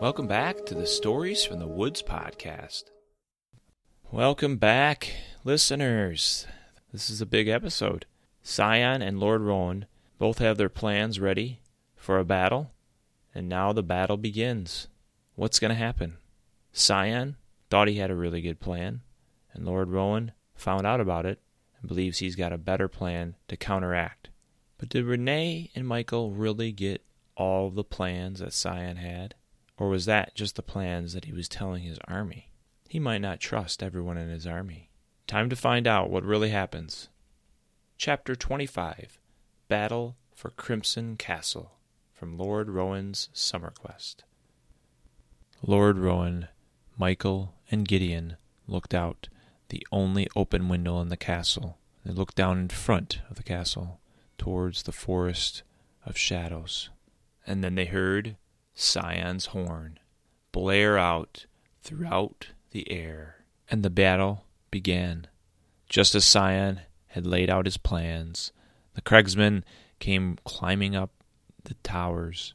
Welcome back to the Stories from the Woods podcast. Welcome back, listeners. This is a big episode. Sion and Lord Rowan both have their plans ready for a battle, and now the battle begins. What's going to happen? Sion thought he had a really good plan, and Lord Rowan found out about it and believes he's got a better plan to counteract. But did Renee and Michael really get all the plans that Sion had? Or was that just the plans that he was telling his army? He might not trust everyone in his army. Time to find out what really happens. Chapter 25 Battle for Crimson Castle from Lord Rowan's Summer Quest. Lord Rowan, Michael, and Gideon looked out the only open window in the castle. They looked down in front of the castle towards the forest of shadows. And then they heard Sion's horn blare out throughout the air. And the battle began. Just as Sion had laid out his plans, the Kregsmen came climbing up the towers.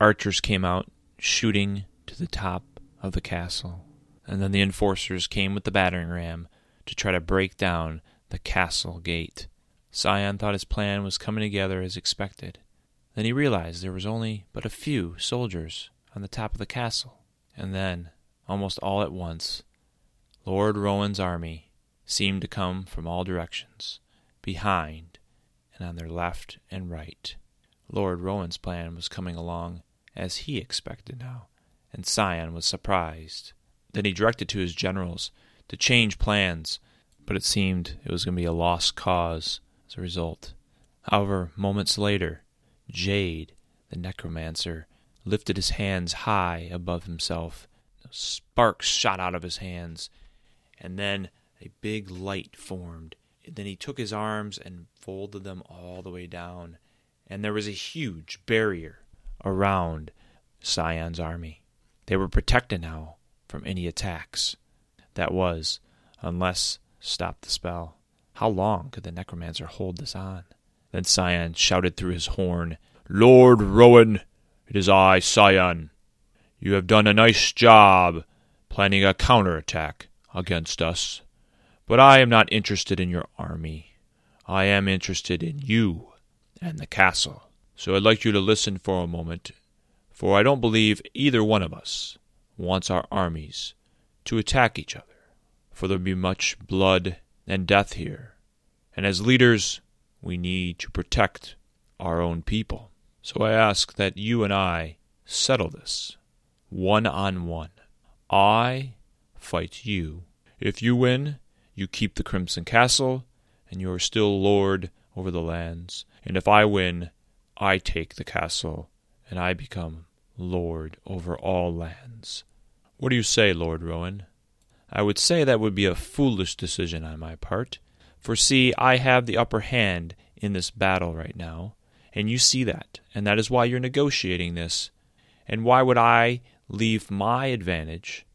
Archers came out shooting to the top of the castle. And then the enforcers came with the battering ram to try to break down the castle gate. Sion thought his plan was coming together as expected. Then he realized there was only but a few soldiers on the top of the castle. And then, almost all at once, Lord Rowan's army seemed to come from all directions, behind and on their left and right. Lord Rowan's plan was coming along as he expected now, and Sion was surprised. Then he directed to his generals to change plans, but it seemed it was going to be a lost cause as a result. However, moments later, Jade, the necromancer, lifted his hands high above himself. Sparks shot out of his hands, and then a big light formed. Then he took his arms and folded them all the way down, and there was a huge barrier around Sion's army. They were protected now from any attacks. That was, unless stopped the spell. How long could the necromancer hold this on? Then Sion shouted through his horn, Lord Rowan, it is I, Sion. You have done a nice job planning a counterattack against us. But I am not interested in your army. I am interested in you and the castle. So I'd like you to listen for a moment, for I don't believe either one of us wants our armies to attack each other, for there'll be much blood and death here. And as leaders, we need to protect our own people. So I ask that you and I settle this one on one. I fight you. If you win, you keep the Crimson Castle, and you are still lord over the lands. And if I win, I take the castle, and I become lord over all lands. What do you say, Lord Rowan? I would say that would be a foolish decision on my part. For see, I have the upper hand in this battle right now, and you see that, and that is why you're negotiating this. And why would I leave my advantage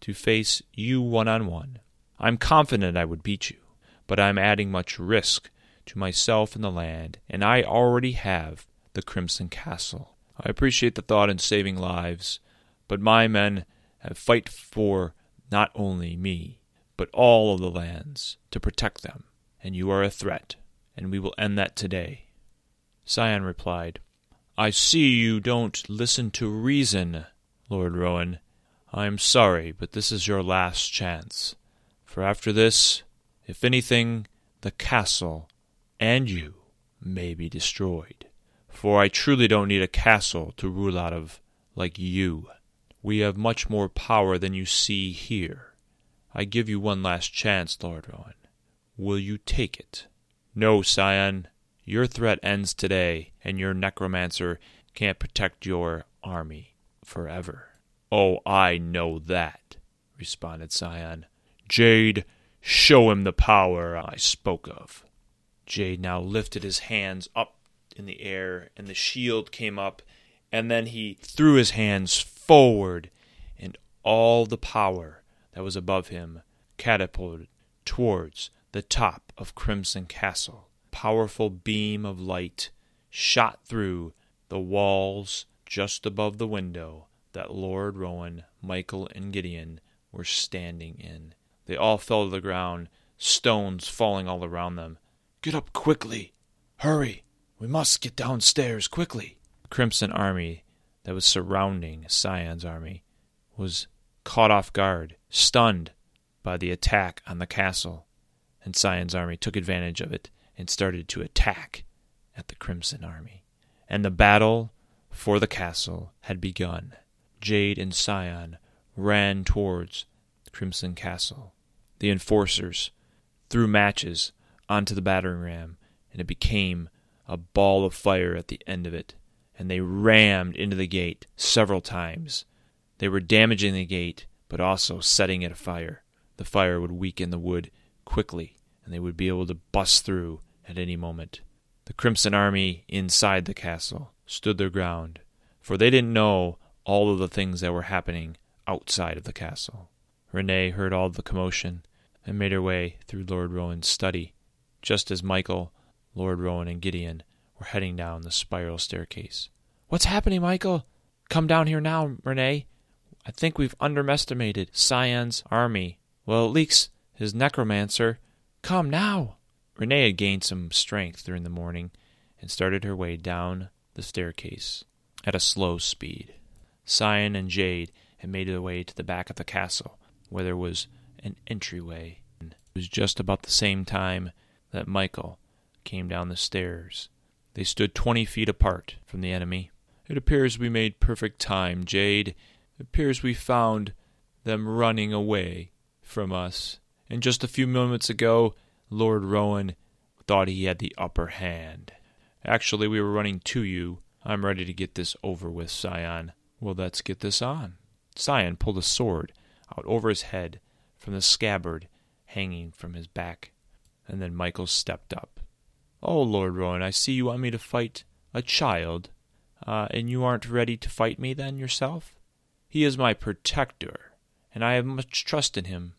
to face you one on one? I'm confident I would beat you, but I'm adding much risk to myself and the land, and I already have the Crimson Castle. I appreciate the thought in saving lives, but my men have fight for not only me, but all of the lands to protect them, and you are a threat, and we will end that today. Sion replied, I see you don't listen to reason, Lord Rowan. I am sorry, but this is your last chance. For after this, if anything, the castle and you may be destroyed. For I truly don't need a castle to rule out of like you. We have much more power than you see here. I give you one last chance, Lord Rowan. Will you take it? No, Sion. Your threat ends today, and your necromancer can't protect your army forever. Oh, I know that, responded Sion. Jade, show him the power I spoke of. Jade now lifted his hands up in the air, and the shield came up, and then he threw his hands forward, and all the power that was above him catapulted towards the top of Crimson Castle. Powerful beam of light shot through the walls just above the window, that Lord Rowan, Michael, and Gideon were standing in. They all fell to the ground, stones falling all around them. Get up quickly! Hurry! We must get downstairs quickly! The Crimson Army that was surrounding Sion's army was caught off guard, stunned by the attack on the castle, and Sion's army took advantage of it and started to attack at the Crimson Army. And the battle for the castle had begun. Jade and Sion ran towards Crimson Castle. The enforcers threw matches onto the battering ram, and it became a ball of fire at the end of it, and they rammed into the gate several times. They were damaging the gate, but also setting it afire. The fire would weaken the wood quickly, and they would be able to bust through at any moment. The Crimson Army inside the castle stood their ground, for they didn't know all of the things that were happening outside of the castle. Renee heard all the commotion and made her way through Lord Rowan's study, just as Michael, Lord Rowan, and Gideon were heading down the spiral staircase. What's happening, Michael? Come down here now, Renee. I think we've underestimated Sion's army. Well, it leaks his necromancer. Come now. Renee had gained some strength during the morning and started her way down the staircase at a slow speed. Sion and Jade had made their way to the back of the castle, where there was an entryway. It was just about the same time that Michael came down the stairs. They stood twenty feet apart from the enemy. It appears we made perfect time, Jade. It appears we found them running away from us. And just a few moments ago, Lord Rowan thought he had the upper hand. Actually, we were running to you. I'm ready to get this over with, Sion. Well, let's get this on. Sion pulled a sword out over his head from the scabbard hanging from his back, and then Michael stepped up. Oh, Lord Rowan, I see you want me to fight a child, uh, and you aren't ready to fight me then yourself? He is my protector, and I have much trust in him.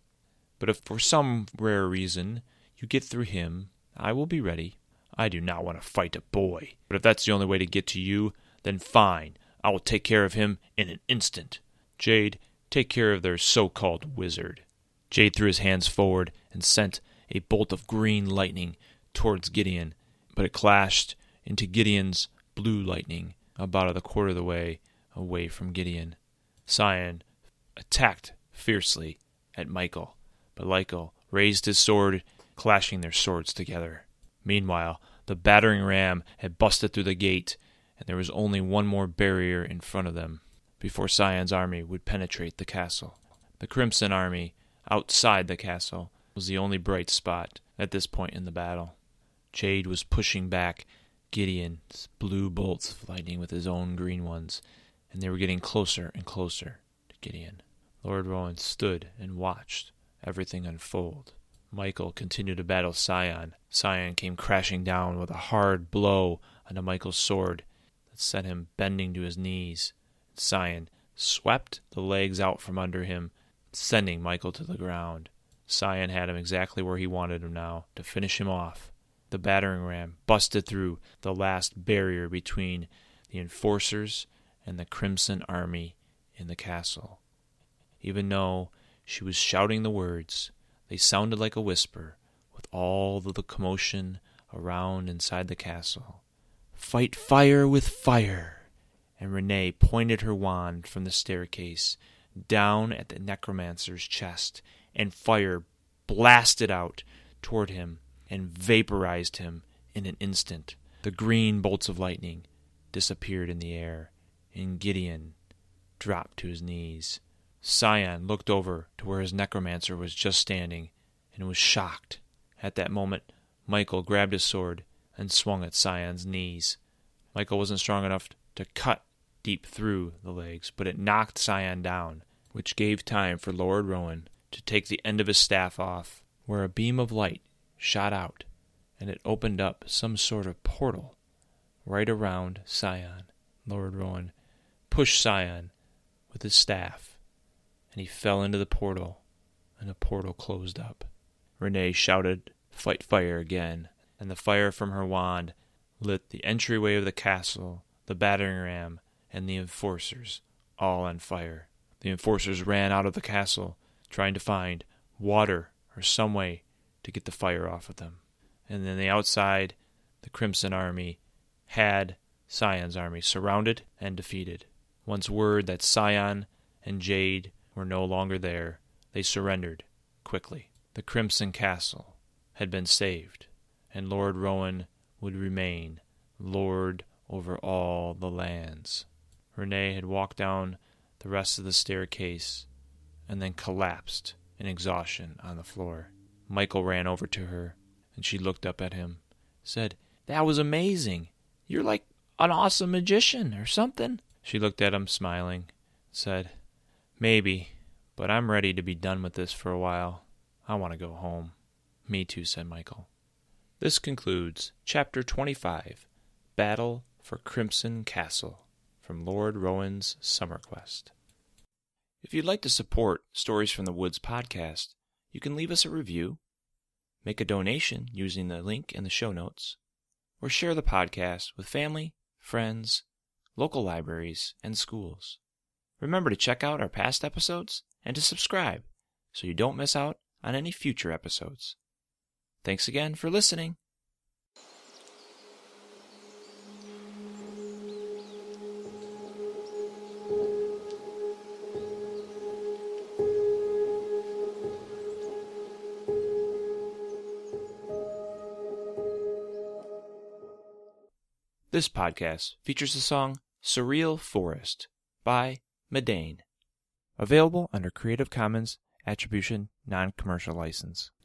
But if for some rare reason you get through him, I will be ready. I do not want to fight a boy, but if that's the only way to get to you, then fine. I will take care of him in an instant. Jade, take care of their so called wizard. Jade threw his hands forward and sent a bolt of green lightning towards Gideon, but it clashed into Gideon's blue lightning about a quarter of the way away from Gideon. Sion attacked fiercely at Michael, but Michael raised his sword, clashing their swords together. Meanwhile, the battering ram had busted through the gate and there was only one more barrier in front of them before Sion's army would penetrate the castle. The Crimson Army, outside the castle, was the only bright spot at this point in the battle. Jade was pushing back Gideon's blue bolts of lightning with his own green ones, and they were getting closer and closer to Gideon. Lord Rowan stood and watched everything unfold. Michael continued to battle Sion. Sion came crashing down with a hard blow onto Michael's sword that sent him bending to his knees. Sion swept the legs out from under him, sending Michael to the ground. Sion had him exactly where he wanted him now, to finish him off. The battering ram busted through the last barrier between the enforcers and the Crimson Army in the castle. Even though she was shouting the words, they sounded like a whisper, with all the commotion around inside the castle. Fight fire with fire! And Renee pointed her wand from the staircase down at the necromancer's chest, and fire blasted out toward him and vaporized him in an instant. The green bolts of lightning disappeared in the air, and Gideon dropped to his knees. Sion looked over to where his necromancer was just standing and was shocked. At that moment, Michael grabbed his sword and swung at Sion's knees. Michael wasn't strong enough to cut deep through the legs, but it knocked Sion down, which gave time for Lord Rowan to take the end of his staff off, where a beam of light shot out, and it opened up some sort of portal right around Sion. Lord Rowan pushed Sion with his staff, and he fell into the portal, and the portal closed up. Renee shouted, Fight fire again, and the fire from her wand lit the entryway of the castle, the battering ram, and the enforcers all on fire. The enforcers ran out of the castle, trying to find water or some way to get the fire off of them. And then the outside, the Crimson Army had Sion's army surrounded and defeated. Once word that Sion and Jade were no longer there, they surrendered quickly. The Crimson Castle had been saved, and Lord Rowan would remain lord over all the lands. Renee had walked down the rest of the staircase and then collapsed in exhaustion on the floor. Michael ran over to her, and she looked up at him, said, That was amazing. You're like an awesome magician or something. She looked at him, smiling, said, Maybe, but I'm ready to be done with this for a while. I want to go home. Me too, said Michael. This concludes Chapter 25 Battle for Crimson Castle from Lord Rowan's Summer Quest. If you'd like to support Stories from the Woods podcast, you can leave us a review, make a donation using the link in the show notes, or share the podcast with family, friends, local libraries, and schools. Remember to check out our past episodes and to subscribe so you don't miss out on any future episodes. Thanks again for listening. This podcast features the song Surreal Forest by Meydän, available under Creative Commons Attribution Non Commercial License.